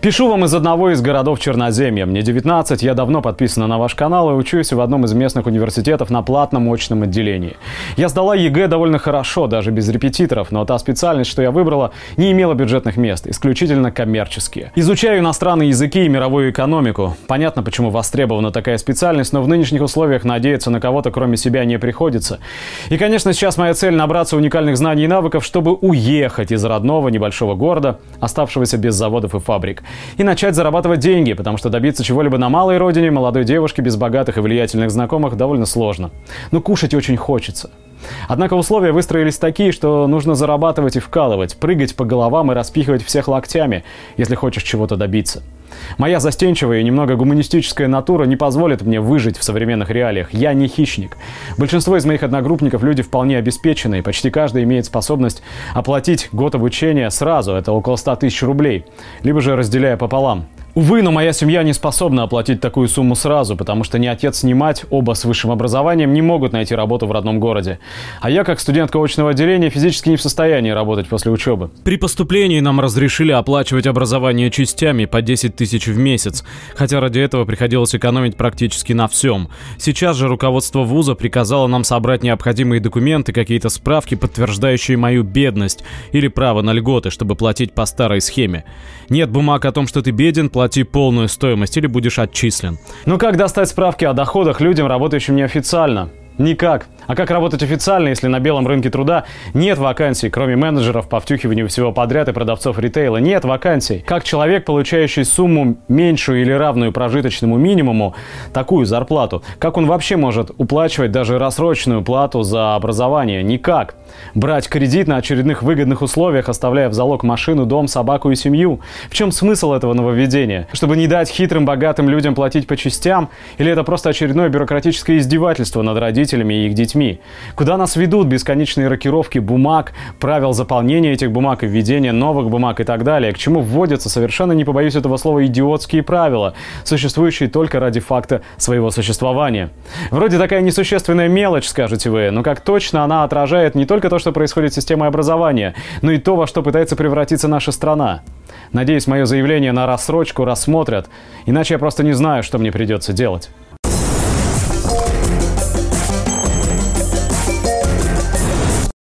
Пишу вам из одного из городов Черноземья. Мне 19, я давно подписана на ваш канал и учусь в одном из местных университетов на платном очном отделении. Я сдала ЕГЭ довольно хорошо, даже без репетиторов, но та специальность, что я выбрала, не имела бюджетных мест, исключительно коммерческие. Изучаю иностранные языки и мировую экономику. Понятно, почему востребована такая специальность, но в нынешних условиях надеяться на кого-то кроме себя не приходится. И, конечно, сейчас моя цель набраться уникальных знаний и навыков, чтобы уехать из родного небольшого города, оставшегося без заводов и фабрик и начать зарабатывать деньги, потому что добиться чего-либо на малой родине молодой девушке без богатых и влиятельных знакомых довольно сложно. Но кушать очень хочется. Однако условия выстроились такие, что нужно зарабатывать и вкалывать, прыгать по головам и распихивать всех локтями, если хочешь чего-то добиться. Моя застенчивая и немного гуманистическая натура не позволит мне выжить в современных реалиях. Я не хищник. Большинство из моих одногруппников люди вполне обеспеченные. Почти каждый имеет способность оплатить год обучения сразу, это около 100 тысяч рублей, либо же разделяя пополам. Увы, но моя семья не способна оплатить такую сумму сразу, потому что ни отец, ни мать, оба с высшим образованием, не могут найти работу в родном городе. А я, как студентка очного отделения, физически не в состоянии работать после учебы. При поступлении нам разрешили оплачивать образование частями по 10 тысяч в месяц, хотя ради этого приходилось экономить практически на всем. Сейчас же руководство вуза приказало нам собрать необходимые документы, какие-то справки, подтверждающие мою бедность или право на льготы, чтобы платить по старой схеме. Нет бумаг о том, что ты беден, плати плати полную стоимость или будешь отчислен. Ну как достать справки о доходах людям, работающим неофициально? Никак. А как работать официально, если на белом рынке труда нет вакансий, кроме менеджеров по втюхиванию всего подряд и продавцов ритейла? Нет вакансий. Как человек, получающий сумму меньшую или равную прожиточному минимуму, такую зарплату, как он вообще может уплачивать даже рассроченную плату за образование? Никак. Брать кредит на очередных выгодных условиях, оставляя в залог машину, дом, собаку и семью. В чем смысл этого нововведения? Чтобы не дать хитрым богатым людям платить по частям? Или это просто очередное бюрократическое издевательство над родителями и их детьми? Детьми. Куда нас ведут бесконечные рокировки бумаг, правил заполнения этих бумаг и введения новых бумаг и так далее? К чему вводятся, совершенно не побоюсь этого слова, идиотские правила, существующие только ради факта своего существования? Вроде такая несущественная мелочь, скажете вы, но как точно она отражает не только то, что происходит с системой образования, но и то, во что пытается превратиться наша страна. Надеюсь, мое заявление на рассрочку рассмотрят, иначе я просто не знаю, что мне придется делать.